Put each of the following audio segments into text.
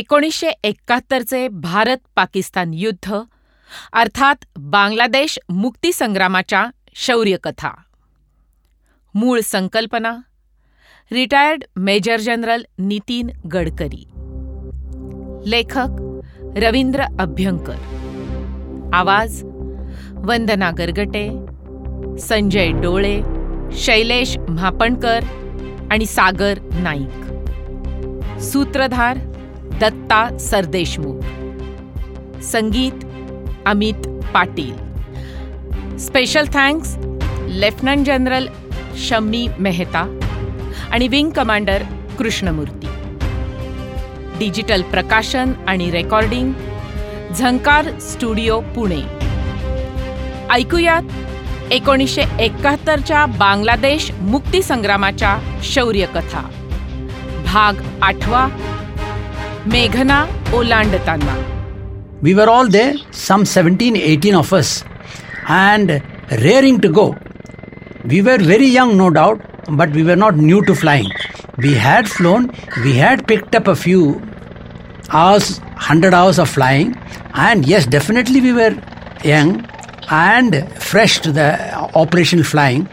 एकोणीसशे एकाहत्तरचे भारत पाकिस्तान युद्ध अर्थात बांगलादेश मुक्तीसंग्रामाच्या शौर्यकथा. मूळ संकल्पना retired major general Nitin Gadkari. लेखक रवींद्र अभ्यंकर. आवाज वंदना गरगटे संजय डोळे शैलेश म्हापणकर आणि सागर नाईक. सूत्रधार दत्ता सरदेशमुख. संगीत Amit Patil. Special thanks lieutenant general Shammi Mehta आणि विंग कमांडर कृष्णमूर्ती डिजिटल प्रकाशन आणि रेकॉर्डिंग झंकार स्टुडिओ पुणे ऐकूयात एकोणीसशे एकाहत्तरच्या बांगलादेश मुक्तीसंग्रामाच्या शौर्यकथा. भाग आठवा Meghana Olandatanma. We were all there, some 17, 18 of us, and raring to go. We were very young, no doubt, but we were not new to flying. We had flown, we had picked up a few hours, 100 hours of flying, and yes, definitely we were young and fresh to the operational flying.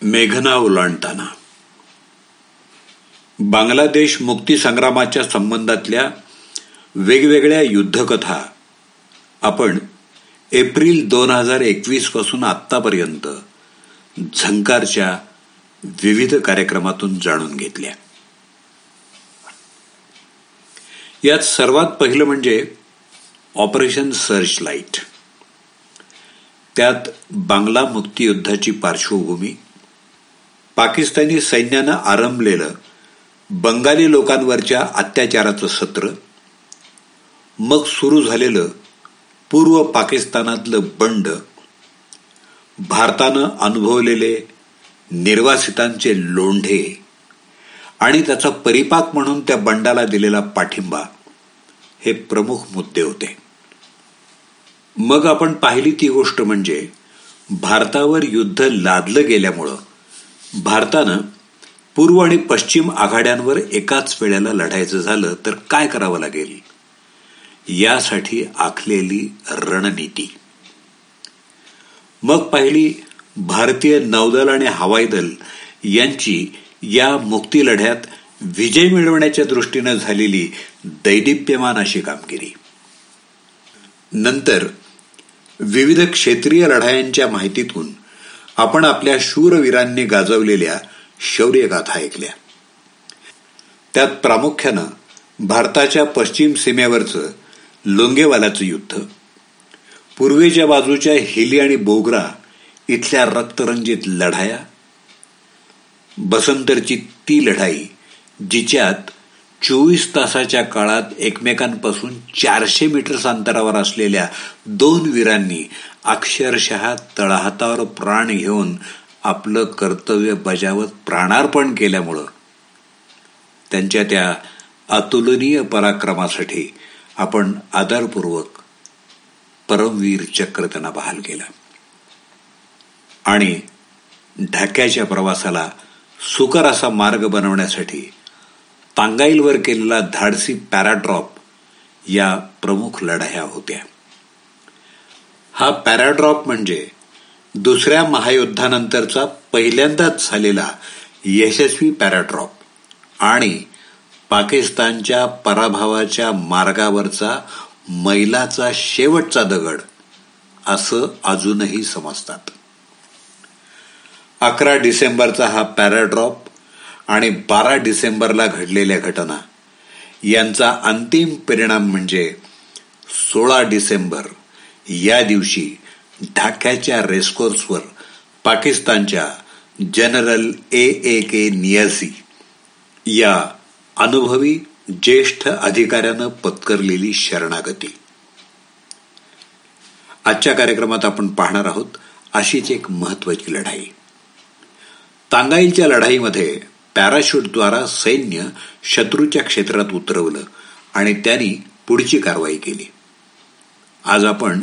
Meghana Ulantana. Bangladesh मुक्ती संग्रामाच्या संबंधातल्या वेगवेगळ्या युद्धकथा आपण April दोन हजार एकवीसपासून आत्तापर्यंत झंकारच्या विविध कार्यक्रमातून जाणून घेतल्या. यात सर्वात पहिलं म्हणजे ऑपरेशन सर्च लाइट त्यात बांगला मुक्तियुद्धाची पार्श्वभूमी पाकिस्तानी सैन्यानं आरंभलेलं बंगाली लोकांवरच्या अत्याचाराचं सत्र मग सुरू झालेलं पूर्व पाकिस्तानातलं बंड भारतानं अनुभवलेले निर्वासितांचे लोंढे आणि त्याचा परिपाक म्हणून त्या बंडाला दिलेला पाठिंबा हे प्रमुख मुद्दे होते. मग आपण पाहिली ती गोष्ट म्हणजे भारतावर युद्ध लादलं गेल्यामुळं भारतानं पूर्व आणि पश्चिम आघाड्यांवर एकाच वेळेला लढायचं झालं तर काय करावं लागेल? यासाठी आखलेली रणनीती. मग पाहिली भारतीय नौदल आणि हवाई दल यांची या मुक्ती लढ्यात विजय मिळवण्याच्या दृष्टीनं झालेली दैदिप्यमान अशी कामगिरी. नंतर विविध क्षेत्रीय लढायांच्या माहितीतून आपण आपल्या शूरवीरांनी गाजवलेल्या शौर्यगाथा ऐकल्या. त्यात प्रामुख्यानं भारताच्या पश्चिम सीमेवरचं लोंगेवालाचं युद्ध पूर्वेच्या बाजूच्या हिली आणि बोगरा इथल्या रक्तरंजित लढाया बसंतरची ती लढाई जिच्यात चोवीस तासाच्या काळात एकमेकांपासून चारशे मीटर अंतरावर असलेल्या दोन वीरांनी अक्षरशः तळहातावर प्राण घेऊन आपलं कर्तव्य बजावत प्राणार्पण केल्यामुळं त्यांच्या त्या अतुलनीय पराक्रमासाठी आपण आदरपूर्वक परमवीर चक्र त्यांना बहाल केला. आणि ढाक्याच्या प्रवासाला सुकर असा मार्ग बनवण्यासाठी तांगाईलवर केलेला धाडसी पॅराड्रॉप या प्रमुख लढाया होत्या. हा पॅराड्रॉप म्हणजे दुसऱ्या महायुद्धानंतरचा पहिल्यांदाच झालेला यशस्वी पॅराड्रॉप आणि पाकिस्तानच्या पराभवाच्या मार्गावरचा मैलाचा शेवटचा दगड असं अजूनही समजतात. अकरा डिसेंबरचा हा पॅराड्रॉप आणि बारा डिसेंबरला घडलेल्या घटना यांचा अंतिम परिणाम म्हणजे सोळा डिसेंबर या दिवशी ढाक्याच्या रेसकोर्सवर पाकिस्तानच्या जनरल ए ए के नियासी या अनुभवी ज्येष्ठ अधिकाऱ्यानं पत्करलेली शरणागती. आजच्या कार्यक्रमात आपण पाहणार आहोत अशीच एक महत्वाची लढाई. तांगाईलच्या लढाईमध्ये पॅराशूटद्वारा सैन्य शत्रूच्या क्षेत्रात उतरवलं आणि त्यांनी पुढची कारवाई केली. आज आपण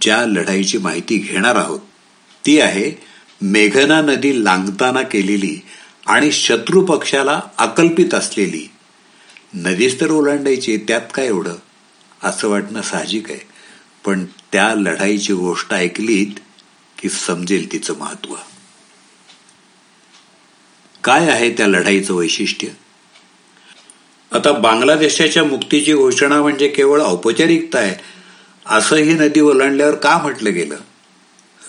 ज्या लढाईची माहिती घेणार आहोत ती आहे मेघना नदी लांगताना केलेली आणि शत्रू पक्षाला अकल्पित असलेली. नदीच तर ओलांडायची त्यात काय एवढं? असं वाटणं साहजिक आहे. पण त्या लढाईची गोष्ट ऐकलीत की समजेल तिचं महत्त्व काय आहे त्या लढाईचं वैशिष्ट्य? आता बांगलादेशाच्या मुक्तीची घोषणा म्हणजे केवळ औपचारिकता आहे असं ही नदी ओलांडल्यावर का म्हटलं गेलं?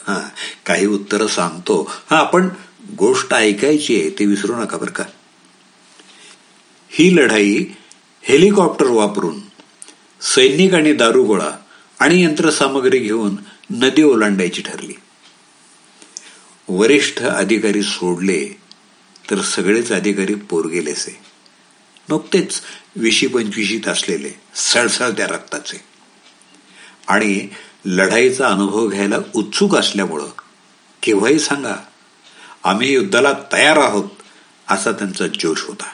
हा काही उत्तरं सांगतो. हा आपण गोष्ट ऐकायची आहे ते विसरू नका बरं का. ही लढाई हेलिकॉप्टर वापरून सैनिक आणि दारुगोळा आणि यंत्रसामग्री घेऊन नदी ओलांडायची ठरली. वरिष्ठ अधिकारी सोडले तर सगळेच अधिकारी पोरगेलेसे. नुकतेच विशी पंचवीशीत असलेले सळसळत्या रक्ताचे. आणि लढाईचा अनुभव घ्यायला उत्सुक असल्यामुळं केव्हाही सांगा आम्ही युद्धाला तयार आहोत असा त्यांचा जोश होता.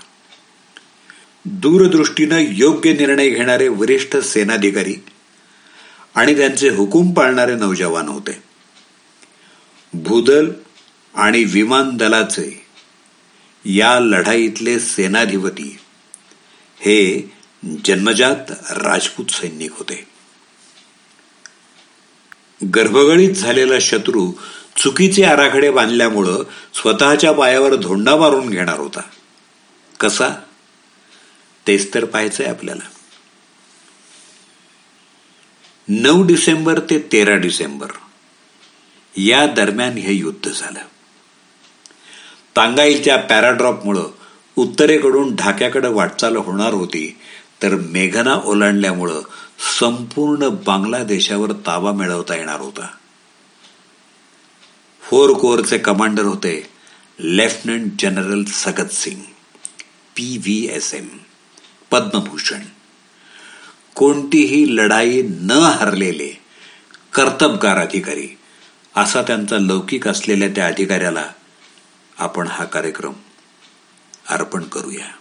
दूरदृष्टीनं योग्य निर्णय घेणारे वरिष्ठ सेनाधिकारी आणि त्यांचे हुकूम पाळणारे नौजवान होते. भूदल आणि विमान दलाचे या लढाईतले सेनाधिपती हे जन्मजात राजपूत सैनिक होते. गर्भगळीत झालेला शत्रू चुकीचे आराखडे बांधल्यामुळं स्वतःच्या पायावर धोंडा मारून घेणार होता. कसा? तेच तर पाहायचंय आपल्याला. नऊ डिसेंबर ते तेरा डिसेंबर या दरम्यान हे युद्ध झालं. तांगाईलच्या पॅराड्रॉपमुळं उत्तरेकडून ढाक्याकडे वाटचाल होणार होती तर मेघना ओलांडल्यामुळं संपूर्ण बांगलादेशावर ताबा मिळवता येणार होता. फोर कोरचे कमांडर होते lieutenant general Sagat Singh P V S M Padmabhushan. कोणतीही लढाई न हरलेले कर्तबगार अधिकारी असा त्यांचा लौकिक असलेल्या त्या अधिकाऱ्याला आपण हा कार्यक्रम अर्पण करूया.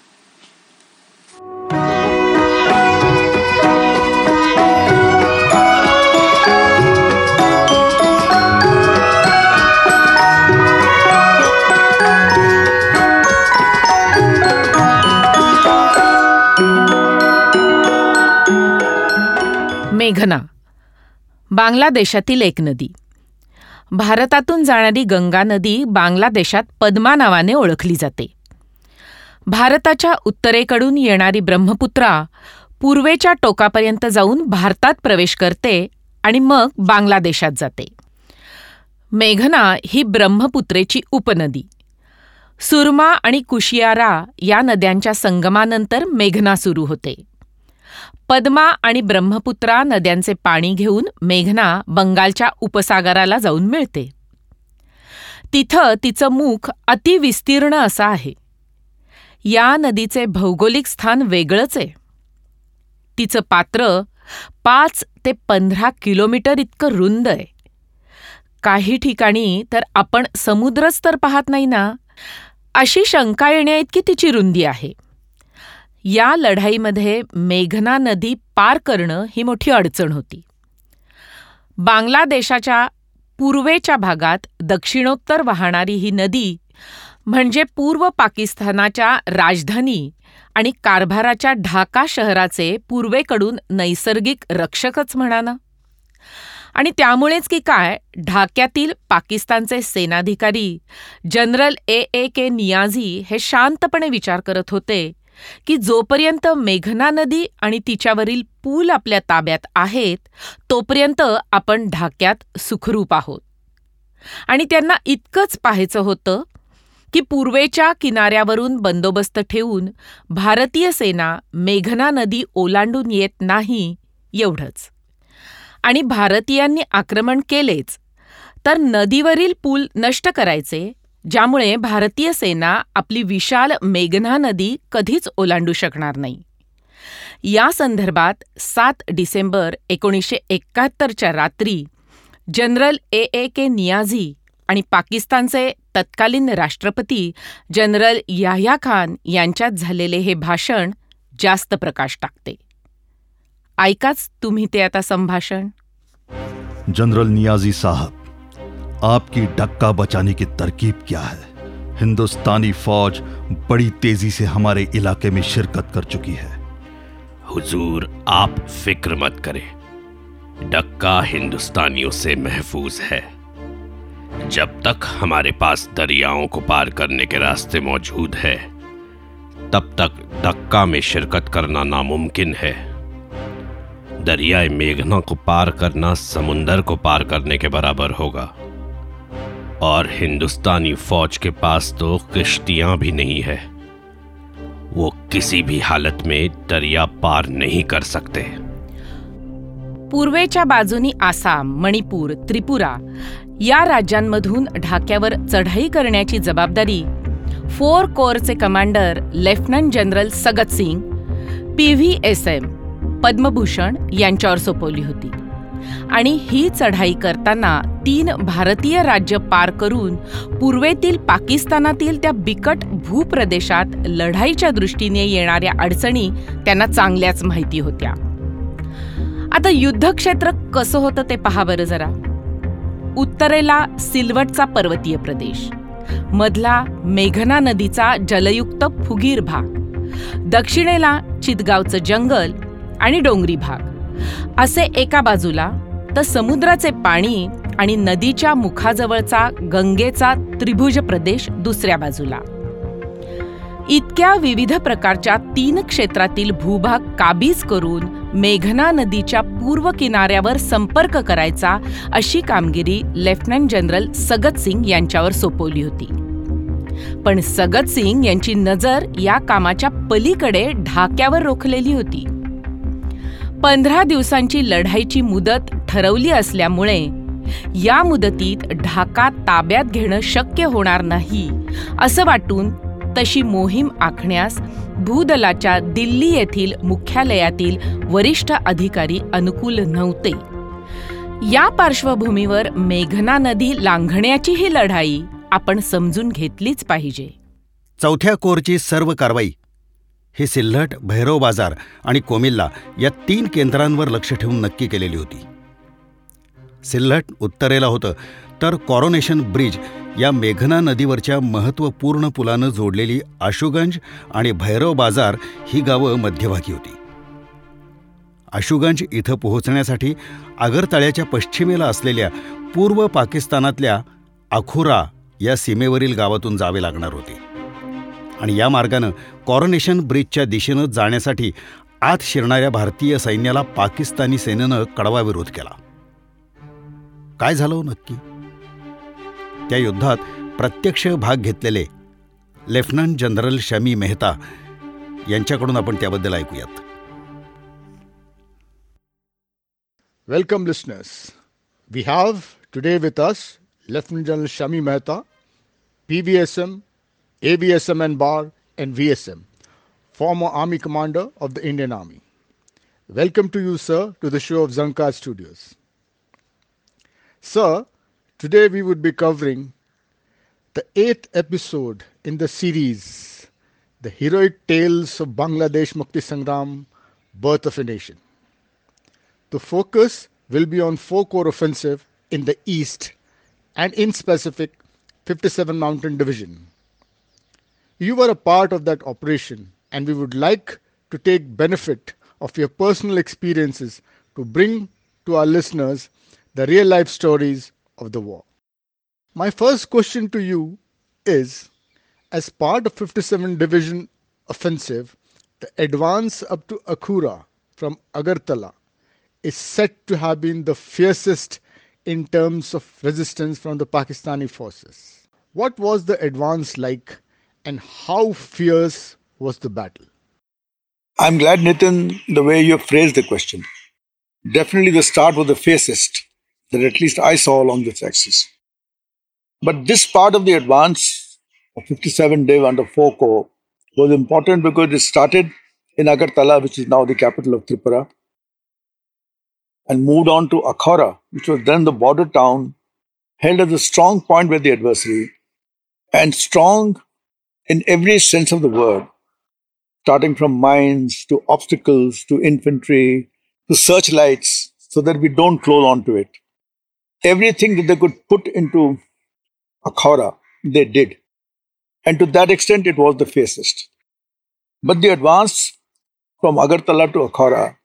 मेघना. बांगलादेशातील एक नदी. भारतातून जाणारी गंगा नदी बांगलादेशात पद्मा नावाने ओळखली जाते. भारताच्या उत्तरेकडून येणारी ब्रह्मपुत्रा पूर्वेच्या टोकापर्यंत जाऊन भारतात प्रवेश करते आणि मग बांगलादेशात जाते. मेघना ही ब्रह्मपुत्रेची उपनदी. सुरमा आणि कुशियारा या नद्यांच्या संगमानंतर मेघना सुरू होते. पद्मा आणि ब्रह्मपुत्रा नद्यांचे पाणी घेऊन मेघना बंगालच्या उपसागराला जाऊन मिळते. तिथं तिचं मुख अतिविस्तीर्ण असं आहे. या नदीचे भौगोलिक स्थान वेगळंच आहे. तिचं पात्र पाच ते पंधरा किलोमीटर इतकं रुंद आहे. काही ठिकाणी तर आपण समुद्रच तर पाहत नाही ना? अशी शंका येण्याइतकी तिची रुंदी आहे. या लढाईमध्ये मेघना नदी पार करणं ही मोठी अडचण होती. बांगलादेशाच्या पूर्वेच्या भागात दक्षिणोत्तर वाहणारी ही नदी म्हणजे पूर्व पाकिस्तानाच्या राजधानी आणि कारभाराच्या ढाका शहराचे पूर्वेकडून नैसर्गिक रक्षकच म्हणा ना आणि त्यामुळेच की काय ढाक्यातील पाकिस्तानचे सेनाधिकारी जनरल ए ए के नियाझी हे शांतपणे विचार करत होते की जोपर्यंत मेघना नदी आणि तिच्यावरील पूल आपल्या ताब्यात आहेत तोपर्यंत आपण ढाक्यात सुखरूप आहोत. आणि त्यांना इतकंच पाहायचं होतं की पूर्वेच्या किनाऱ्यावरून बंदोबस्त ठेवून भारतीय सेना मेघना नदी ओलांडून येत नाही एवढंच. आणि भारतीयांनी आक्रमण केलेच तर नदीवरील पूल नष्ट करायचे ज्यामुळे भारतीय सेना आपली विशाल मेघना नदी कधीच ओलांडू शकणार नाही. या संदर्भात सात डिसेंबर एकोणीसशे एकाहत्तरच्या रात्री जनरल ए ए के नियाझी आणि पाकिस्तानचे तत्कालीन राष्ट्रपती जनरल याह्या खान यांच्यात झालेले हे भाषण जास्त प्रकाश टाकते. ऐकाच तुम्ही ते आता संभाषण? जनरल नियाझी साहब आपकी डक्का बचाने की तरकीब क्या है? हिंदुस्तानी फौज बड़ी तेज़ी से हमारे इलाके में शिरकत कर चुकी है। हुजूर, आप फ़िक्र मत करें। डक्का हिंदुस्तानियों से महफूज है। जब तक हमारे पास दरियाओं को पार करने के रास्ते मौजूद है, तब तक डक्का में शिरकत करना नामुमकिन है। दरियाए मेघना को पार करना समुंदर को पार करने के बराबर होगा। और हिंदुस्तानी फौज के पास तो किश्तियां भी नहीं है। वो किसी भी हालत में दरिया पार नहीं कर सकते। पूर्वेच्या बाजूनी आसाम मणिपूर त्रिपुरा या राज्यांमधून ढाक्यावर चढाई करण्याची जबाबदारी फोर कोरचे commander lieutenant general Sagat Singh P V S M Padmabhushan यांच्यावर सोपवली होती. आणि ही चढाई करताना तीन भारतीय राज्य पार करून पूर्वेतील पाकिस्तानातील त्या बिकट भूप्रदेशात लढाईच्या दृष्टीने येणाऱ्या अडचणी त्यांना चांगल्याच माहिती होत्या. आता युद्धक्षेत्र कसं होतं ते पहा बरं जरा. उत्तरेला सिलवटचा पर्वतीय प्रदेश मधला मेघना नदीचा जलयुक्त फुगीर भाग दक्षिणेला चितगावचं जंगल आणि डोंगरी भाग. असे एका बाजूला तर समुद्राचे पाणी आणि नदीच्या मुखाजवळचा गंगेचा त्रिभुज प्रदेश दुसऱ्या बाजूला. इतक्या विविध प्रकारच्या तीन क्षेत्रातील भूभाग काबीज करून मेघना नदीच्या पूर्व किनाऱ्यावर संपर्क करायचा अशी कामगिरी लेफ्टनंट जनरल सगत सिंग यांच्यावर सोपवली होती. पण सगत सिंग यांची नजर या कामाच्या पलीकडे ढाक्यावर रोखलेली होती. पंधरा दिवसांची लढाईची मुदत ठरवली असल्यामुळे या मुदतीत ढाका ताब्यात घेणं शक्य होणार नाही असं वाटून तशी मोहीम आखण्यास भूदलाच्या दिल्ली येथील मुख्यालयातील वरिष्ठ अधिकारी अनुकूल नव्हते. या पार्श्वभूमीवर मेघना नदी लांघण्याची ही लढाई आपण समजून घेतलीच पाहिजे. चौथ्या कोरची सर्व कारवाई ही सिल्हट भैरव बाजार आणि कोमिल्ला या तीन केंद्रांवर लक्ष ठेवून नक्की केलेली होती. सिल्हट उत्तरेला होतं तर कॉरोनेशन ब्रिज या मेघना नदीवरच्या महत्त्वपूर्ण पुलानं जोडलेली आशुगंज आणि भैरव बाजार ही गावं मध्यभागी होती. आशुगंज इथं पोहोचण्यासाठी आगरतळ्याच्या पश्चिमेला असलेल्या पूर्व पाकिस्तानातल्या आखुरा या सीमेवरील गावातून जावे लागणार होते. आणि या मार्गानं कॉरोनेशन ब्रिजच्या दिशेनं जाण्यासाठी आत शिरणाऱ्या भारतीय सैन्याला पाकिस्तानी सेनेनं कडवा विरोध केला. काय झालं हो नक्की? त्या युद्धात प्रत्यक्ष भाग घेतलेले लेफ्टनंट जनरल शमी मेहता यांच्याकडून आपण त्याबद्दल ऐकूयात. Welcome listeners we have today with us lieutenant general Shammi Mehta P V S M AVSM and Bar, and VSM, former Army Commander of the Indian Army. Welcome to you, sir, to the show of Zankar Studios. Sir, today we would be covering the eighth episode in the series, The Heroic Tales of Bangladesh Mukti Sangram, Birth of a Nation. The focus will be on four corps offensive in the east and in specific 57 Mountain Division. You were a part of that operation and we would like to take benefit of your personal experiences to bring to our listeners the real life stories of the war. My first question to you is as part of 57 Division offensive, the advance up to akura from Agartala is said to have been the fiercest in terms of resistance from the Pakistani forces. What was the advance like and how fierce was the battle? I'm glad, Nitin, the way you phrased the question. Definitely the start was the fiercest that at least I saw along this axis. But this part of the advance of 57 Div under 4 Corps was important because it started in Agartala, which is now the capital of Tripura, and moved on to Akhara, which was then the border town, held as a strong point by the adversary, and strong in every sense of the word, starting from mines to obstacles to infantry to searchlights, so that we don't close onto it. Everything that they could put into Akhara, they did. And to that extent, it was the fiercest. But the advance from Agartala to Akhara,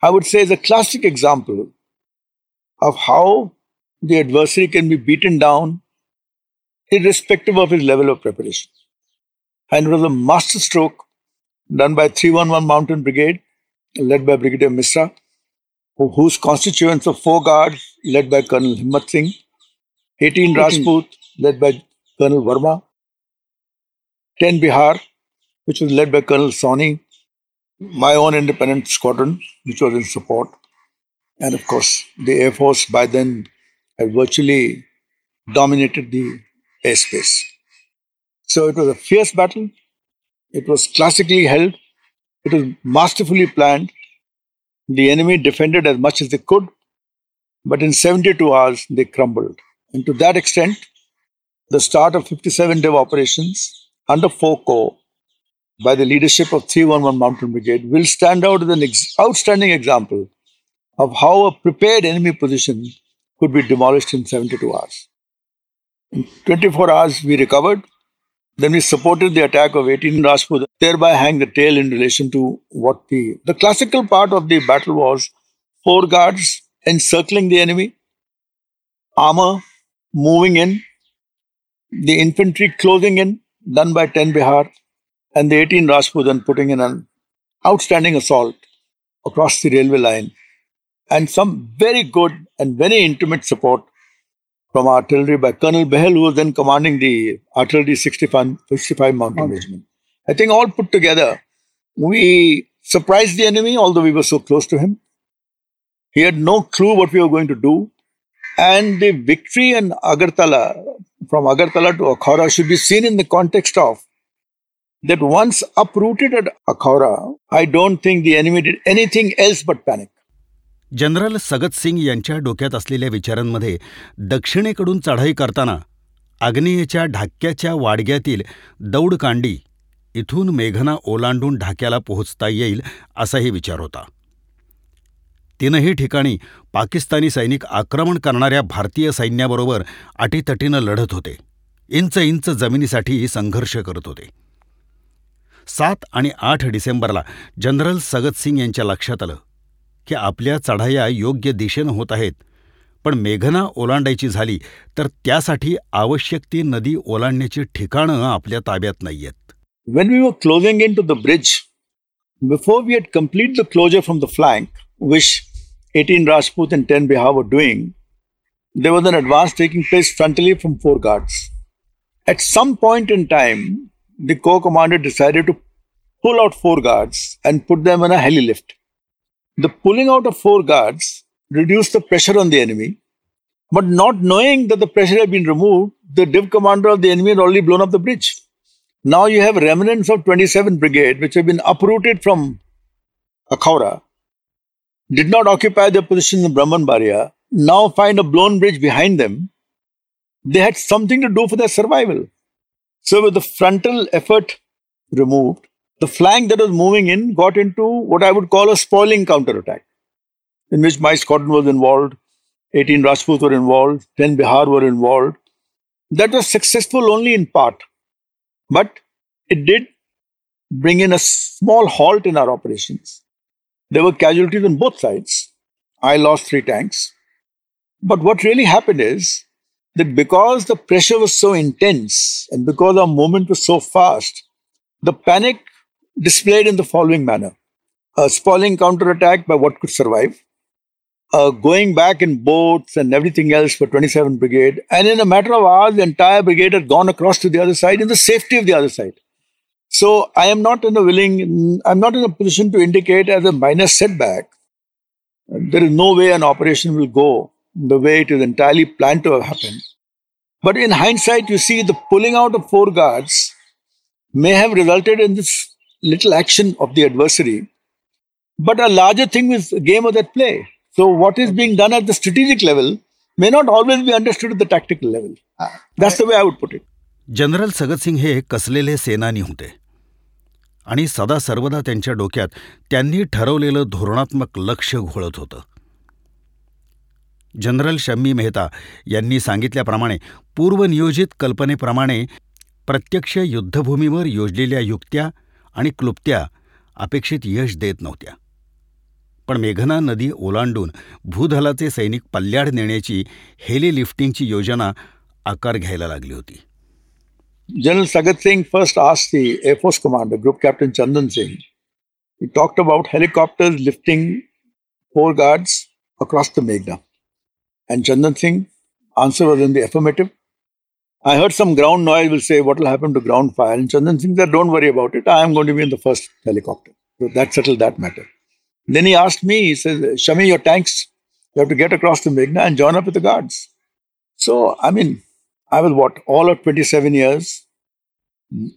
I would say is a classic example of how the adversary can be beaten down irrespective of his level of preparation. And it was a masterstroke done by 311 Mountain Brigade, led by Brigadier Misra, whose constituents of four guards, led by Colonel Himmat Singh, 18 Rajput, led by Colonel Verma, 10 Bihar, which was led by Colonel Soni, my own independent squadron, which was in support, and of course, the Air Force by then had virtually dominated the airspace. So it was a fierce battle. It was classically held. It was masterfully planned. The enemy defended as much as they could, but in 72 hours they crumbled. And to that extent, the start of 57 day operations under 4 Corps by the leadership of 311 Mountain Brigade will stand out as an ex- outstanding example of how a prepared enemy position could be demolished in 72 hours. In 24 hours, we recovered. Then we supported the attack of 18 Rajput, thereby hang the tail in relation to what the the classical part of the battle was four guards encircling the enemy, armor moving in, the infantry closing in, done by 10 Bihar, and the 18 Rajputan putting in an outstanding assault across the railway line, and some very good and very intimate support from artillery by Colonel Behel, who was then commanding the artillery 65, 65 Mountain Regiment. I think all put together, we surprised the enemy, although we were so close to him. He had no clue what we were going to do. And the victory in Agartala, from Agartala to Akhara, should be seen in the context of that once uprooted at Akhara, I don't think the enemy did anything else but panic. General Sagat Singh यांच्या डोक्यात असलेल्या विचारांमध्ये दक्षिणेकडून चढाई करताना आग्नेयेच्या ढाक्याच्या वाडग्यातील दौडकांडी इथून मेघना ओलांडून ढाक्याला पोहोचता येईल असाही विचार होता. तीनही ठिकाणी पाकिस्तानी सैनिक आक्रमण करणाऱ्या भारतीय सैन्याबरोबर अटीतटीनं लढत होते. इंच इंच जमिनीसाठी संघर्ष करत होते. सात आणि आठ डिसेंबरला जनरल सगतसिंग यांच्या लक्षात आलं. की आपल्या चढाया योग्य दिशेनं होत आहेत. पण मेघना ओलांडायची झाली तर त्यासाठी आवश्यक ती नदी ओलांडण्याची ठिकाणं आपल्या ताब्यात नाही आहेत when we were closing in to the bridge before we had complete the closure from the flank which eighteen Rajput and ten Bihar doing they was an advance taking place frontally from four guards at some point in time the co commander decided to pull out four guards and put them on a helilift The pulling out of four guards reduced the pressure on the enemy, but not knowing that the pressure had been removed, the div commander of the enemy had already blown up the bridge. Now you have remnants of 27 Brigade which have been uprooted from Akhaura, did not occupy their position in Brahman Baria, now find a blown bridge behind them. They had something to do for their survival. So, with the frontal effort removed, the flank that was moving in got into what I would call a spoiling counterattack, in which my squadron was involved, 18 Rajput were involved, 10 Bihar were involved. That was successful only in part, but it did bring in a small halt in our operations. There were casualties on both sides. I lost three tanks. But what really happened is that because the pressure was so intense and because our movement was so fast, the panic displayed in the following manner a spoiling counterattack by what could survive, uh, going back in boats and everything else for 27 Brigade, and in a matter of hours, the entire brigade had gone across to the other side in the safety of the other side. So I am not in a willing, I'm not in a position to indicate as a minor setback. There is no way an operation will go the way it is entirely planned to have happened. But in hindsight, you see the pulling out of four guards may have resulted in this little action of the adversary. But a larger thing is a game of that play. So what is being done at the strategic level may not always be understood at the tactical level. That's the way I would put it. General Sagat Singh हे कसलेले सेनानी होते आणि सदा सर्वदा त्यांच्या डोक्यात त्यांनी ठरवलेलं धोरणात्मक लक्ष घोळत होतं जनरल शम्मी मेहता यांनी सांगितल्याप्रमाणे पूर्वनियोजित कल्पनेप्रमाणे प्रत्यक्ष युद्धभूमीवर योजलेल्या युक्त्या आणि क्लुप्त्या अपेक्षित यश देत नव्हत्या. पण मेघना नदी ओलांडून भूदलाचे सैनिक पल्ल्याड नेण्याची हेली लिफ्टिंगची योजना आकार घ्यायला लागली होती. General Sagat Singh first as the air force commander group captain Chandan Singh you talked about helicopters lifting four guards across the मेघना and Chandan Singh answer was in the affirmative I heard some ground noise will say, what will happen to ground fire? And Chandan Singh said, don't worry about it. I am going to be in the first helicopter. So that settled that matter. Then he asked me, he says, Shami, your tanks, you have to get across the Meghna and join up with the guards. So, I mean, I was what, all of 27 years,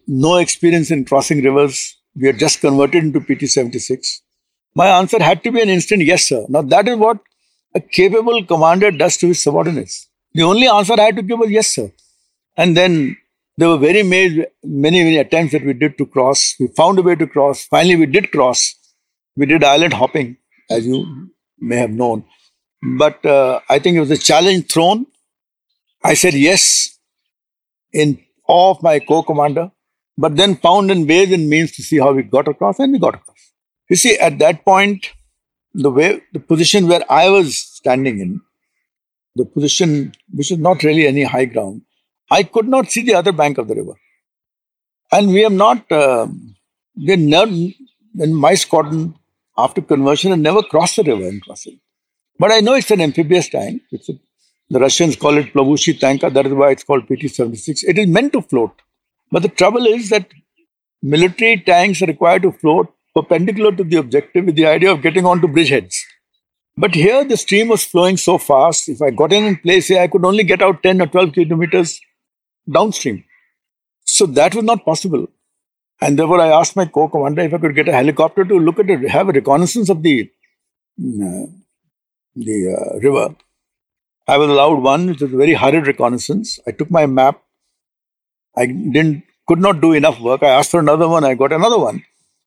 no experience in crossing rivers. We had just converted into PT 76. My answer had to be an instant yes, sir. Now, that is what a capable commander does to his subordinates. The only answer I had to give was yes, sir. And then there were very many, many, attempts that we did to cross. We found a way to cross. Finally, we did cross. We did island hopping, as you may have known. But uh, I think it was a challenge thrown. I said yes in awe of my co-commander, but then found in ways and means to see how we got across, and we got across. You see, at that point, the way the position where I was standing in, the position which is not really any high ground, I could not see the other bank of the river. And we have not, uh, never, in my squadron, after conversion, had never crossed the river in crossing. But I know it's an amphibious tank. It's a, the Russians call it Plavushi tanker. That is why it's called PT-76. It is meant to float. But the trouble is that military tanks are required to float perpendicular to the objective with the idea of getting onto bridgeheads. But here the stream was flowing so fast. If I got in place I could only get out 10 or 12 kilometers downstream. So that was not possible. And therefore, I asked my co-commander if I could get a helicopter to look at it, have a reconnaissance of the uh, the uh, river. I was allowed one, which was a very hurried reconnaissance. I took my map. I didn't, could not do enough work. I asked for another one. I got another one.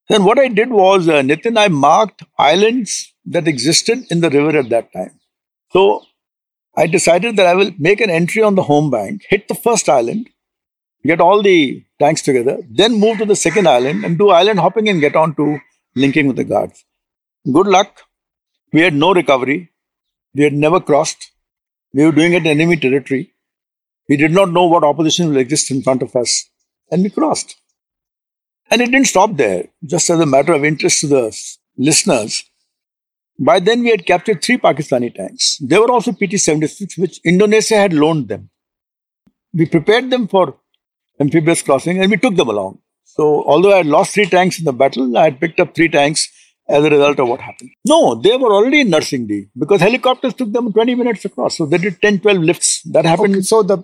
Then what I did was, uh, Nitin, I marked islands that existed in the river at that time. So I decided that I will make an entry on the home bank, hit the first island, get all the tanks together, then move to the second island and do island hopping and get on to linking with the guards. Good luck. We had no recovery. We had never crossed. We were doing it in enemy territory. We did not know what opposition will exist in front of us. And we crossed. And it didn't stop there. Just as a matter of interest to the listeners, by then we had captured three Pakistani tanks. They were also PT 76, which Indonesia had loaned them. We prepared them for amphibious crossing and we took them along. So, although I had lost three tanks in the battle, I had picked up three tanks as a result of what happened. No, they were already in Nursing D because helicopters took them 20 minutes across. So, they did 10, 12 lifts. That happened. Okay, so the.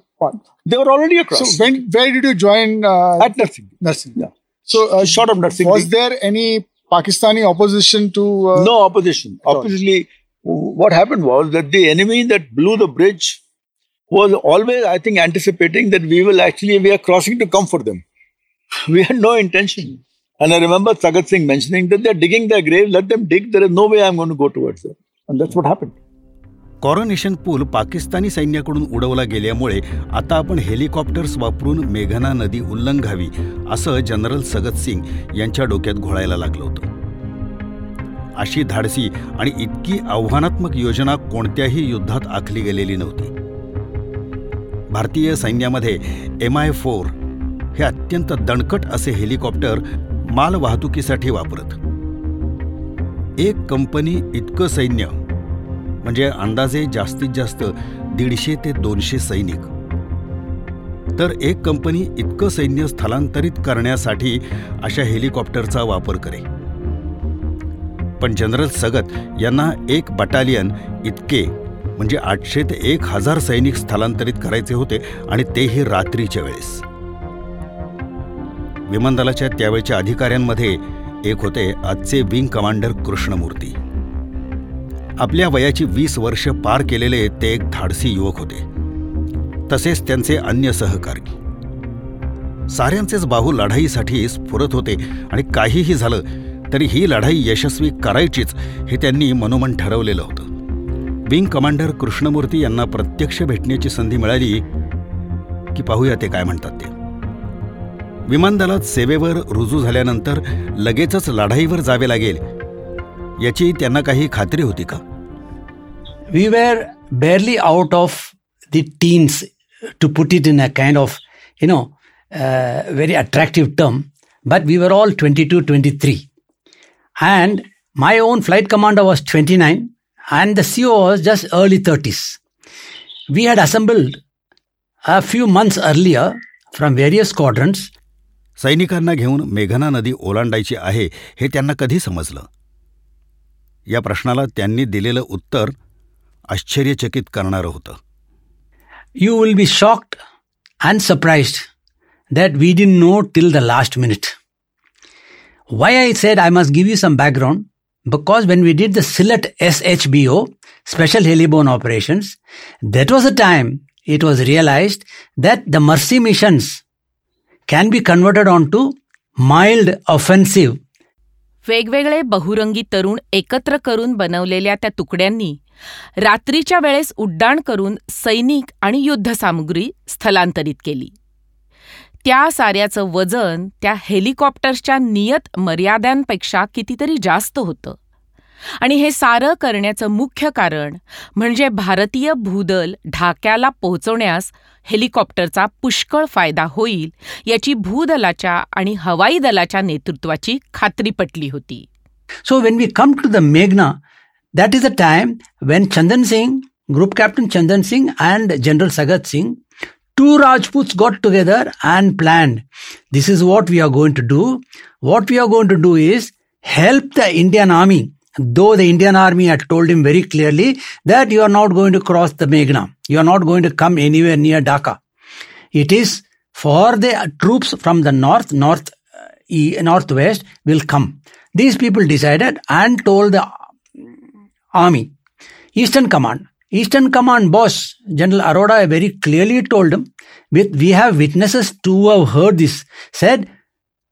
They were already across. So when where did you join? Uh, At Nursing D. nursing. Yeah. So uh, Short of Nursing was D. there any Pakistani opposition to? Uh, no opposition. Obviously, what happened was that the enemy that blew the bridge was always, I think, anticipating that we will actually, we are crossing to come for them. We had no intention. And I remember Sagat Singh mentioning that they're digging their grave, let them dig, there is no way I'm going to go towards them. And that's what happened. Coronation पूल पाकिस्तानी सैन्याकडून उडवला गेल्यामुळे आता आपण helicopters वापरून मेघना नदी उल्लंघावी असं general Sagat Singh यांच्या डोक्यात घोळायला लागलं होतं. अशी धाडसी आणि इतकी आव्हानात्मक योजना कोणत्याही युद्धात आखली गेलेली नव्हती. भारतीय सैन्यामध्ये एम आय फोर हे अत्यंत दणकट असे हेलिकॉप्टर माल वाहतुकीसाठी वापरत. एक कंपनी इतकं सैन्य म्हणजे अंदाजे जास्तीत जास्त दीडशे ते दोनशे सैनिक. तर एक कंपनी इतकं सैन्य स्थलांतरित करण्यासाठी अशा हेलिकॉप्टरचा वापर करे पण जनरल सगत यांना एक बटालियन इतके म्हणजे आठशे ते एक हजार सैनिक स्थलांतरित करायचे होते आणि तेही रात्रीच्या वेळेस. विमानदलाच्या त्यावेळच्या अधिकाऱ्यांमध्ये एक होते आजचे विंग कमांडर कृष्णमूर्ती. आपल्या वयाची वीस वर्ष पार केलेले ते एक धाडसी युवक होते. तसेच त्यांचे अन्य सहकारी. साऱ्यांचेच बाहू लढाईसाठी स्फुरत होते आणि काहीही झालं तरी ही लढाई यशस्वी करायचीच हे त्यांनी मनोमन ठरवलेलं होतं. विंग कमांडर कृष्णमूर्ती यांना प्रत्यक्ष भेटण्याची संधी मिळाली की पाहूया ते काय म्हणतात ते. विमानदलात सेवेवर रुजू झाल्यानंतर लगेचच लढाईवर जावे लागेल याची त्यांना काही खात्री होती का? We were barely out of the teens to put it in a kind of you know very attractive term but we were all twenty two twenty three and my own flight commander was twenty nine and the C O was just early thirties we had assembled a few months earlier from various squadrons सैनिकांना घेऊन मेघना नदी ओलांडायची आहे हे त्यांना कधी समजलं? या प्रश्नाला त्यांनी दिलेलं उत्तर आश्चर्यचकित करणारं होतं you will be shocked and surprised that we didn't know till the last minute. Why I said I must give you some background because when we did the Silat SHBO, Special Heliborne Operations, that was the time it was realized that the mercy missions can be converted onto mild offensive वेगवेगळे बहुरंगी तरुण एकत्र करून बनवलेल्या त्या तुकड्यांनी रात्रीच्या वेळेस उड्डाण करून सैनिक आणि युद्धसामुग्री स्थलांतरित केली. त्या साऱ्याचं वजन त्या हेलिकॉप्टर्सच्या नियत मर्यादांपेक्षा कितीतरी जास्त होतं. आणि हे सारं करण्याचं मुख्य कारण म्हणजे भारतीय भूदल ढाक्याला पोहोचवण्यास हेलिकॉप्टरचा पुष्कळ फायदा होईल याची भूदलाच्या आणि हवाई दलाच्या नेतृत्वाची खात्री पटली होती. So when we come to the मेघना that is a time when Chandan Singh group captain Chandan Singh and general Sagat Singh two Rajput got together and plan this is what we are going to do what we are going to do is help the Indian army Though the Indian army had told him very clearly that you are not going to cross the Meghna. You are not going to come anywhere near Dhaka. It is for the troops from the north, north, northwest will come. These people decided and told the army, Eastern Command. Eastern Command boss, General Arora, very clearly told him, with we have witnesses to have heard this, said,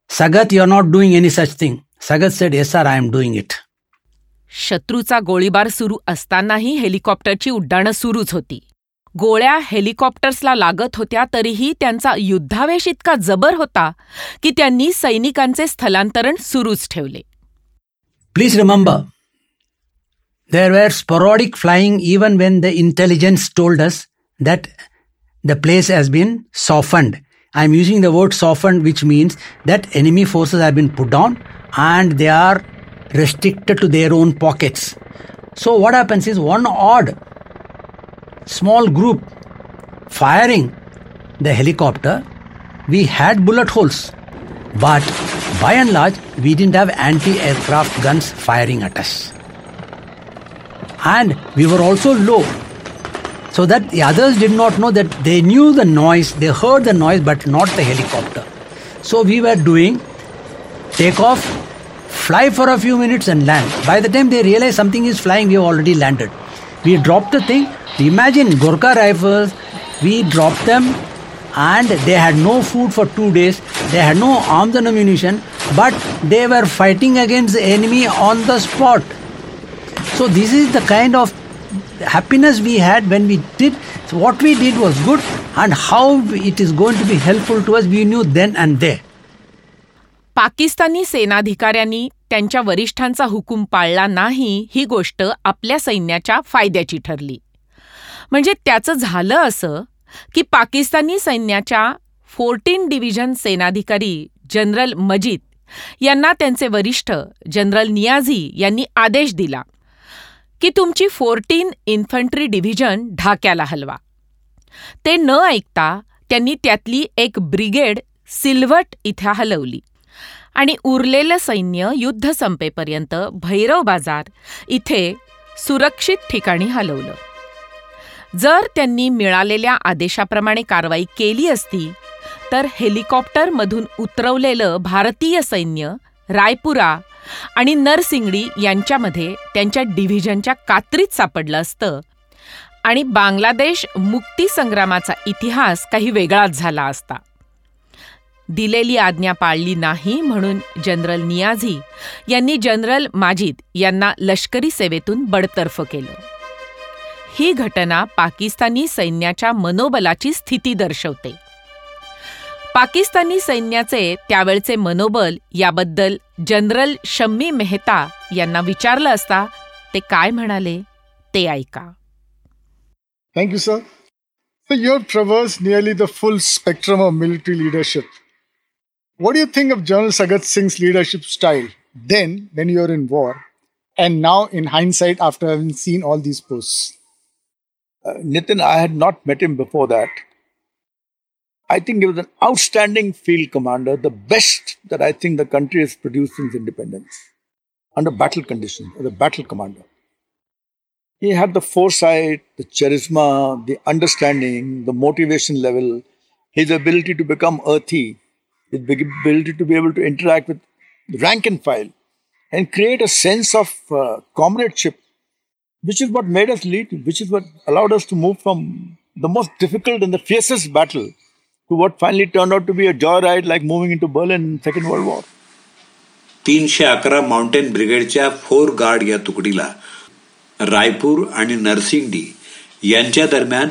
Sagat, you are not doing any such thing. Sagat said, Yes, sir, I am doing it. शत्रूचा गोळीबार सुरू असतानाही हेलिकॉप्टरची उड्डाणं सुरूच होती. गोळ्या हेलिकॉप्टर्सला लागत होत्या तरीही त्यांचा युद्धावेश इतका जबर होता की त्यांनी सैनिकांचे स्थलांतरण सुरूच ठेवले. Please remember there were sporadic flying even when the intelligence told us that the place has been softened I am using the word softened which means that enemy forces have been put down and they are restricted to their own pockets. So, what happens is one odd small group firing the helicopter, we had bullet holes. But by and large, we didn't have anti aircraft guns firing at us. And we were also low. So that the others did not know that they knew the noise, they heard the noise, but not the helicopter. So we were doing take off, fly for a few minutes, and land. By the time they realize something is flying, we have already landed. We dropped the thing. Imagine Gorkha rifles, we dropped them and they had no food for two days. They had no arms and ammunition, but they were fighting against the enemy on the spot. So this is the kind of happiness we had when we did so what we did was good and how it is going to be helpful to us we knew then and there. Pakistani सेनाधिकाऱ्यांनी त्यांच्या वरिष्ठांचा हुकूम पाळला नाही ही गोष्ट आपल्या सैन्याच्या फायद्याची ठरली. म्हणजे त्याचं झालं असं की पाकिस्तानी सैन्याच्या फोर्टीन डिव्हिजन सेनाधिकारी जनरल मजीद यांना त्यांचे वरिष्ठ जनरल नियाझी यांनी आदेश दिला की तुमची फोर्टीन इन्फंट्री डिव्हिजन ढाक्याला हलवा. ते न ऐकता त्यांनी त्यातली एक ब्रिगेड सिल्व्हट इथं हलवली. आणि उरलेलं सैन्य युद्ध संपेपर्यंत भैरव बाजार इथे सुरक्षित ठिकाणी हलवलं. जर त्यांनी मिळालेल्या आदेशाप्रमाणे कारवाई केली असती तर हेलिकॉप्टरमधून उतरवलेलं भारतीय सैन्य रायपुरा आणि नरसिंगडी यांच्यामध्ये त्यांच्या डिव्हिजनच्या कात्रीत सापडलं असतं आणि बांगलादेश मुक्तीसंग्रामाचा इतिहास काही वेगळाच झाला असता. दिलेली आज्ञा पाळली नाही म्हणून जनरल नियाझी यांनी जनरल माजिद यांना लष्करी सेवेतून बडतर्फ केलं ही घटना पाकिस्तानी सैन्याच्या मनोबलाची स्थिती दर्शवते पाकिस्तानी सैन्याचे त्यावेळचे मनोबल याबद्दल जनरल शम्मी मेहता यांना विचारलं असता ते काय म्हणाले ते ऐका thank you sir sir. So you have the full the full spectrum. What do you think of General Sagat Singh's leadership style then, when you were in war, and now in hindsight after having seen all these posts? Uh, Nitin, I had not met him before that. I think he was an outstanding field commander, the best that I think the country has produced since independence, under battle conditions, as a battle commander. He had the foresight, the charisma, the understanding, the motivation level, his ability to become earthy, his big ability to be able to interact with rank and file and create a sense of uh, comradeship, which is what made us lead, which is what allowed us to move from the most difficult and the fiercest battle to what finally turned out to be a joyride like moving into Berlin in Second World War. तीनशे अकरा mountain ब्रिगेडच्या four guard या तुकडीला रायपूर आणि नरसिंगडी यांच्या दरम्यान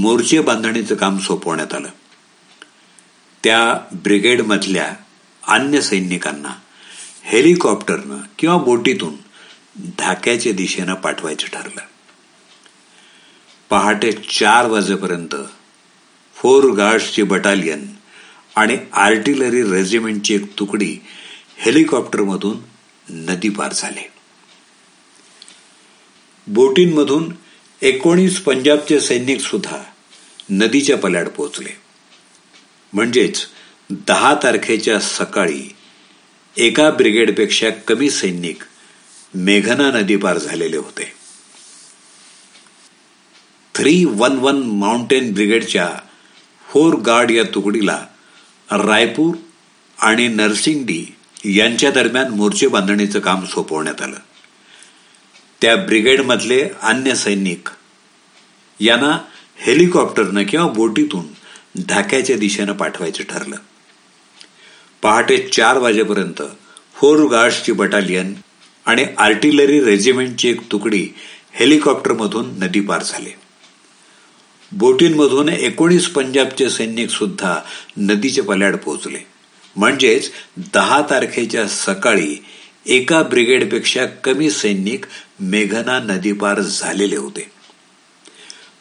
मोर्चे बांधणीचं काम सोपवण्यात आलं त्या ब्रिगेडमधल्या अन्य सैनिकांना हेलिकॉप्टरनं किंवा बोटीतून ढाक्याच्या दिशेनं पाठवायचं ठरलं. पहाटे चार वाजेपर्यंत फोर गार्ड्सची बटालियन आणि आर्टिलरी रेजिमेंटची एक तुकडी हेलिकॉप्टरमधून नदी पार झाले. बोटींमधून एकोणीस पंजाबचे सैनिक सुद्धा नदीच्या पल्याड पोहोचले. म्हणजेच दहा तारखेच्या सकाळी एका ब्रिगेडपेक्षा कमी सैनिक मेघना नदी पार झालेले होते. थ्री वन वन माउंटेन ब्रिगेडच्या फोर गार्ड या तुकडीला रायपूर आणि नरसिंगडी यांच्या दरम्यान मोर्चे बांधणीचं काम सोपवण्यात आलं. त्या ब्रिगेडमधले अन्य सैनिक यांना हेलिकॉप्टरनं किंवा बोटीतून ढाक्याच्या दिशेनं पाठवायचं ठरलं. पहाटे चार वाजेपर्यंत फोर गार्ड्सची बटालियन आणि आर्टिलरी रेजिमेंटची एक तुकडी हेलिकॉप्टरमधून नदी पार झाले. बोटींमधून एकोणीस पंजाबचे सैनिक सुद्धा नदीच्या पल्याड पोहोचले. म्हणजेच दहा तारखेच्या सकाळी एका ब्रिगेडपेक्षा कमी सैनिक मेघना नदीपार झालेले होते.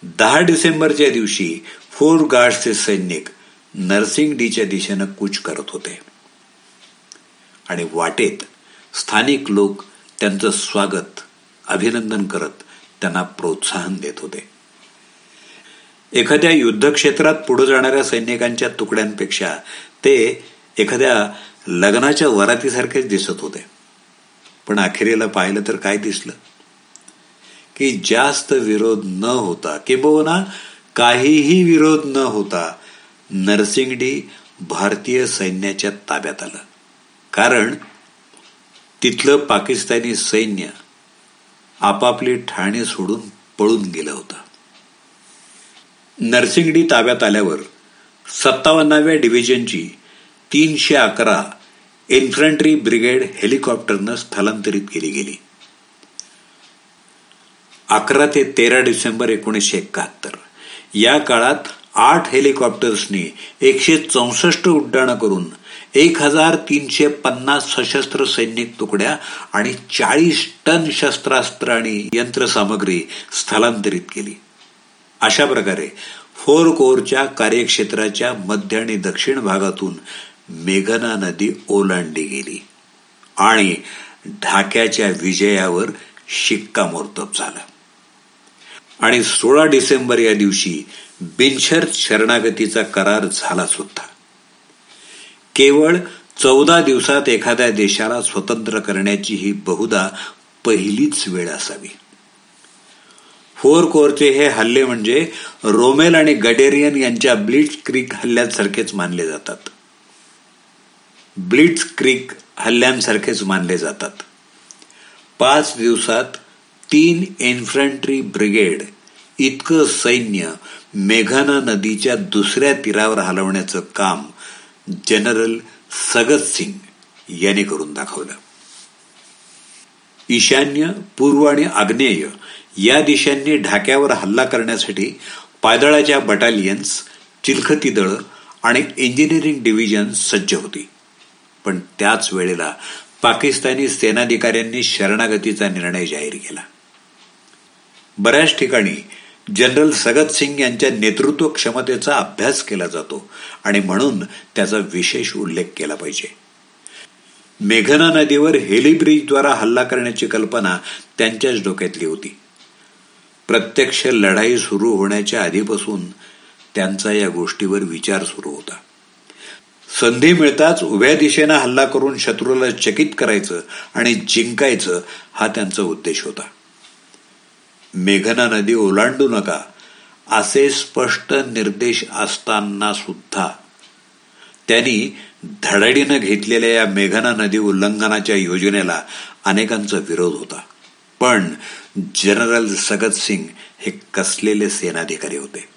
दहा डिसेंबरच्या दिवशी फोर गार्डचे सैनिक नरसिंगडीच्या दिशेनं कूच करत होते. आणि वाटेत स्थानिक लोक त्यांचं स्वागत अभिनंदन करत त्यांना प्रोत्साहन देत होते. एखाद्या युद्धक्षेत्रात पुढे जाणाऱ्या सैनिकांच्या तुकड्यांपेक्षा ते एखाद्या लग्नाच्या वरातीसारखेच दिसत होते. पण अखेरीला पाहिलं तर काय दिसलं? की जास्त विरोध न होता किंबहुना काहीही विरोध न होता नरसिंगडी भारतीय सैन्याच्या ताब्यात आलं. कारण तिथलं पाकिस्तानी सैन्य आपापली ठाणे सोडून पळून गेलं होतं. नरसिंगडी ताब्यात आल्यावर सत्तावन्नाव्या डिव्हिजनची तीनशे अकरा इन्फंट्री ब्रिगेड हेलिकॉप्टरनं स्थलांतरित केली गेली. अकरा ते तेरा डिसेंबर एकोणीसशे एकाहत्तर. या काळात आठ हेलिकॉप्टर्सनी एकशे चौसष्ट उड्डाणं करून एक हजार तीनशे पन्नास सशस्त्र सैनिक तुकड्या आणि चाळीस टन शस्त्रास्त्र आणि यंत्रसामग्री स्थलांतरित केली. अशा प्रकारे फोर कोरच्या कार्यक्षेत्राच्या मध्य आणि दक्षिण भागातून मेघना नदी ओलांडली गेली आणि ढाक्याच्या विजयावर शिक्कामोर्तब झाला. आणि सोळा डिसेंबर या दिवशी बिनशर्त शरणागतीचा करार झाला सुद्धा. केवळ चौदा दिवसात एखाद्या देशाला स्वतंत्र करण्याची ही बहुधा पहिलीच वेळ असावी. फोर कोरचे हे हल्ले म्हणजे रोमेल आणि गडेरियन यांच्या ब्लिट्स क्रीक हल्ल्यांसारखेच मानले जातात. ब्लिट्स क्रीक हल्ल्यांसारखेच मानले जातात. पाच दिवसात तीन इन्फंट्री ब्रिगेड इतकं सैन्य मेघना नदीच्या दुसऱ्या तीरावर हलवण्याचं काम जनरल सगत सिंग यांनी करून दाखवलं. ईशान्य पूर्व आणि आग्नेय या दिशांनी ढाक्यावर हल्ला करण्यासाठी पायदळाच्या बटालियन्स चिलखती दळ आणि इंजिनिअरिंग डिव्हिजन सज्ज होती. पण त्याच वेळेला पाकिस्तानी सेनाधिकाऱ्यांनी शरणागतीचा निर्णय जाहीर केला. बऱ्याच ठिकाणी जनरल सगत सिंग यांच्या नेतृत्व क्षमतेचा अभ्यास केला जातो आणि म्हणून त्याचा विशेष उल्लेख केला पाहिजे. मेघना नदीवर हेली ब्रिजद्वारा हल्ला करण्याची कल्पना त्यांच्याच डोक्यातली होती. प्रत्यक्ष लढाई सुरू होण्याच्या आधीपासून त्यांचा या गोष्टीवर विचार सुरू होता. संधी मिळताच उभ्या दिशेनं हल्ला करून शत्रूला चकित करायचं आणि जिंकायचं हा त्यांचा उद्देश होता. मेघना नदी ओलांडू नका असे स्पष्ट निर्देश असताना सुद्धा. त्यांनी धडाडीनं घेतलेल्या या मेघना नदी उल्लंघनाच्या योजनेला अनेकांचा विरोध होता. पण जनरल सगत सिंग हे कसलेले सेनाधिकारी होते?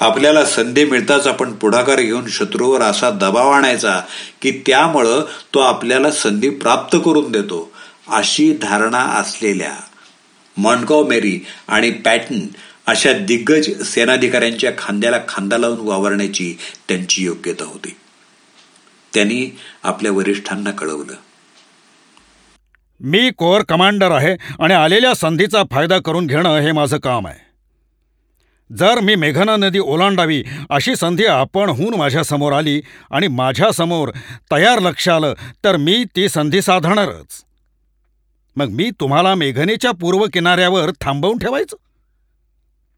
आपल्याला संधी मिळताच आपण पुढाकार घेऊन शत्रूवर असा दबाव आणायचा की त्यामुळं तो आपल्याला संधी प्राप्त करून देतो अशी धारणा असलेल्या मॉन्कॉ मेरी आणि पॅटन अशा दिग्गज सेनाधिकाऱ्यांच्या खांद्याला खांदा लावून वावरण्याची त्यांची योग्यता होती. त्यांनी आपल्या वरिष्ठांना कळवलं. मी कोअर कमांडर आहे आणि आलेल्या संधीचा फायदा करून घेणं हे माझं काम आहे. जर मी मेघना नदी ओलांडावी अशी संधी आपणहून माझ्यासमोर आली आणि माझ्यासमोर तयार लक्ष आलं तर मी ती संधी साधणारच. मग मी तुम्हाला मेघनेच्या पूर्व किनाऱ्यावर थांबवून ठेवायचं.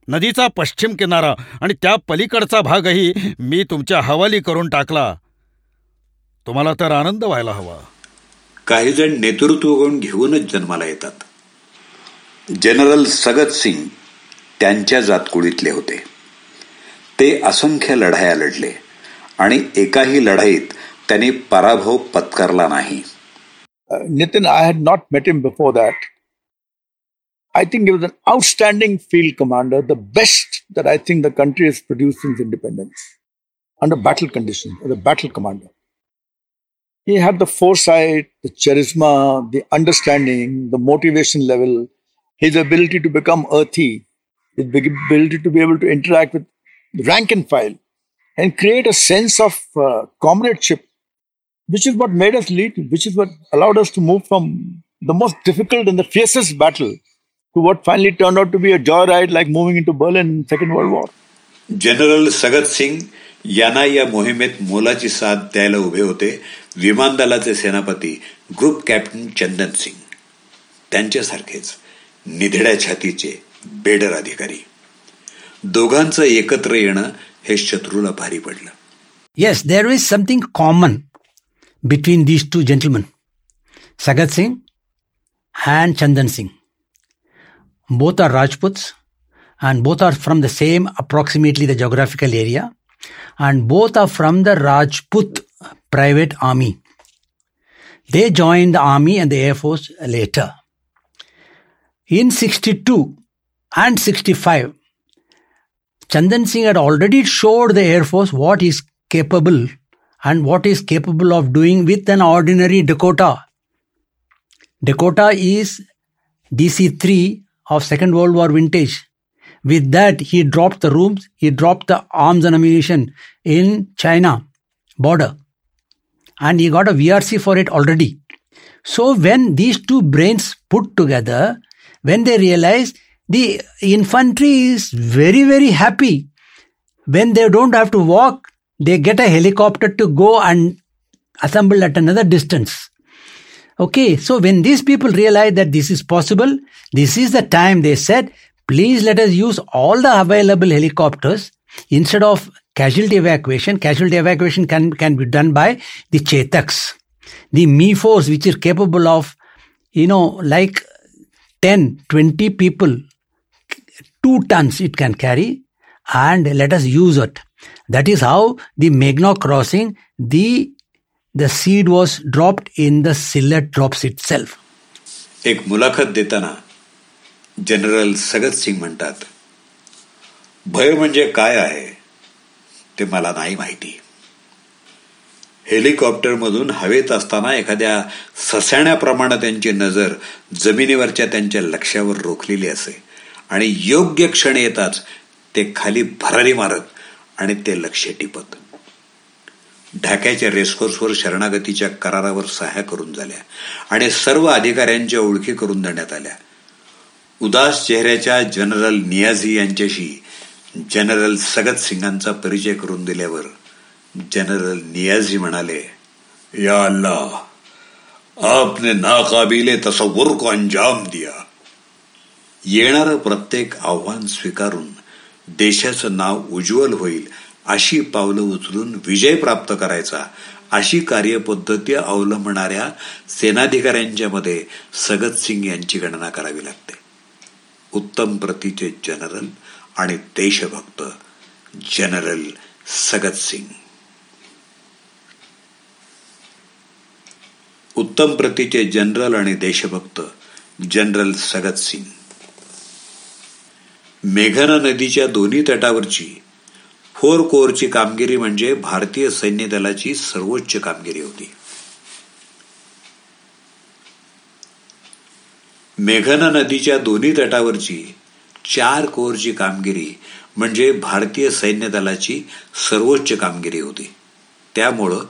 नदीचा पश्चिम किनारा आणि त्या पलीकडचा भागही मी तुमच्या हवाली करून टाकला. तुम्हाला तर आनंद व्हायला हवा. काही जण नेतृत्व गुण घेऊनच जन्माला येतात. जनरल सगत सिंग त्यांच्या जातकुळीतले होते. ते असंख्य लढाया लढले आणि एकाही लढाईत त्यांनी पराभव पत्करला नाही. Nitin, I had not met him before that. I think he was an outstanding field commander, the best that I think the country has produced since independence under battle conditions, as a battle commander. He had the foresight, the charisma, the understanding, the motivation level, his ability to become earthy, his ability to be able to interact with rank and file and create a sense of uh, comradeship, which is what made us lead, which is what allowed us to move from the most difficult and the fiercest battle to what finally turned out to be a joyride like moving into Berlin in Second World War. General Sagat Singh यांना या मोहिमेत मोलाची साथ द्यायला उभे होते विमान दलाचे सेनापती ग्रुप कॅप्टन चंदन सिंग त्यांच्यासारखेच निधड्या छातीचे बेडर अधिकारी दोघांचं एकत्र येणं हे शत्रूला भारी पडलं Yes, there is something common between these two gentlemen, Sagat Singh and Chandan Singh. Both are Rajputs and both are from the same, approximately the geographical area, and both are from the Rajput private army. They joined the army and the air force later. In 62 and 65, Chandan Singh had already showed the Air Force what is capable and what is capable of doing with an ordinary Dakota. Dakota is DC 3 of Second World War vintage. With that, he dropped the rooms, he dropped the arms and ammunition in China border. And he got a VRC for it already. So when these two brains put together, when they realize the infantry is very, very happy when they don't have to walk, they get a helicopter to go and assemble at another distance. Okay, so when these people realize that this is possible, this is the time they said, please let us use all the available helicopters instead of casualty evacuation. Casualty evacuation can, can be done by the Chetaks, the Mi force, which is capable of, you know, like 10, 20 people, two tons it can carry, and let us use it. That is how the Meghna crossing, the the seed was dropped in the Sylhet drops itself. एक मुलाखत देताना general Sagat Singh म्हणतात भय म्हणजे काय आहे ते मला नाही माहिती हेलिकॉप्टरमधून हवेत असताना एखाद्या ससाण्याप्रमाणे त्यांची नजर जमिनीवरच्या त्यांच्या लक्षावर रोखलेली असे आणि योग्य क्षण येताच ते खाली भरारी मारत आणि ते लक्ष टिपत. ढाक्याच्या रेसकोर्सवर शरणागतीच्या करारावर सह्या करून झाल्या आणि सर्व अधिकाऱ्यांच्या ओळखी करून देण्यात आल्या. उदास चेहऱ्याच्या जनरल नियाझी यांच्याशी जनरल सगत सिंगांचा परिचय करून दिल्यावर जनरल नियाझी म्हणाले या अल्लाह आपने नाकाबिले तसव्वुर को अंजाम दिया. येणारं प्रत्येक आव्हान स्वीकारून देशाचं नाव उज्ज्वल होईल अशी पावलं उचलून विजय प्राप्त करायचा. अशी कार्यपद्धती अवलंबणाऱ्या सेनाधिकाऱ्यांच्या मध्ये सिंग यांची गणना करावी लागते. उत्तम प्रतीचे जनरल आणि देशभक्त जनरल सगतसिंग उत्तम प्रतीचे जनरल आणि देशभक्त जनरल सगतसिंग मेघना नदीच्या दोन्ही तटावरची फोर कोरची कामगिरी म्हणजे भारतीय सैन्य दलाची सर्वोच्च कामगिरी होती. मेघना नदीच्या दोन्ही तटावरची चार कोरची कामगिरी म्हणजे भारतीय सैन्य दलाची सर्वोच्च कामगिरी होती. त्यामुळं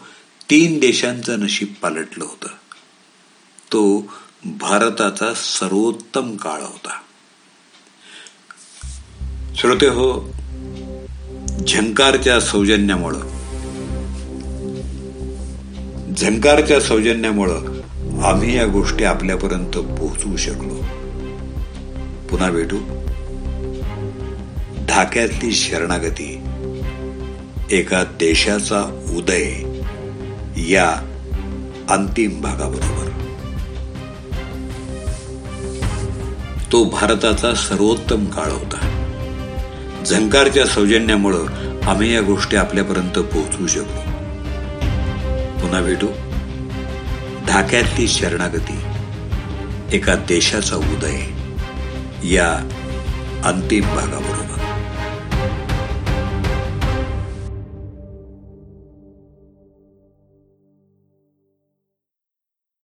तीन देशांचं नशीब पालटलं होतं. तो भारताचा सर्वोत्तम काळ होता. श्रोते हो झंकारच्या सौजन्यामुळं. झंकारच्या सौजन्यामुळं आम्ही या गोष्टी आपल्यापर्यंत पोहोचवू शकलो. पुन्हा भेटू. ढाक्यातली शरणागती एका देशाचा उदय या अंतिम भागाबरोबर. तो भारताचा सर्वोत्तम काळ होता. झंकारच्या सौजन्यामुळं आम्ही या गोष्टी आपल्यापर्यंत पोहोचवू शकलो पुन्हा भेटू. ढाक्यातली शरणागती एका देशाचा उदय या अंतिम भागाबरोबर.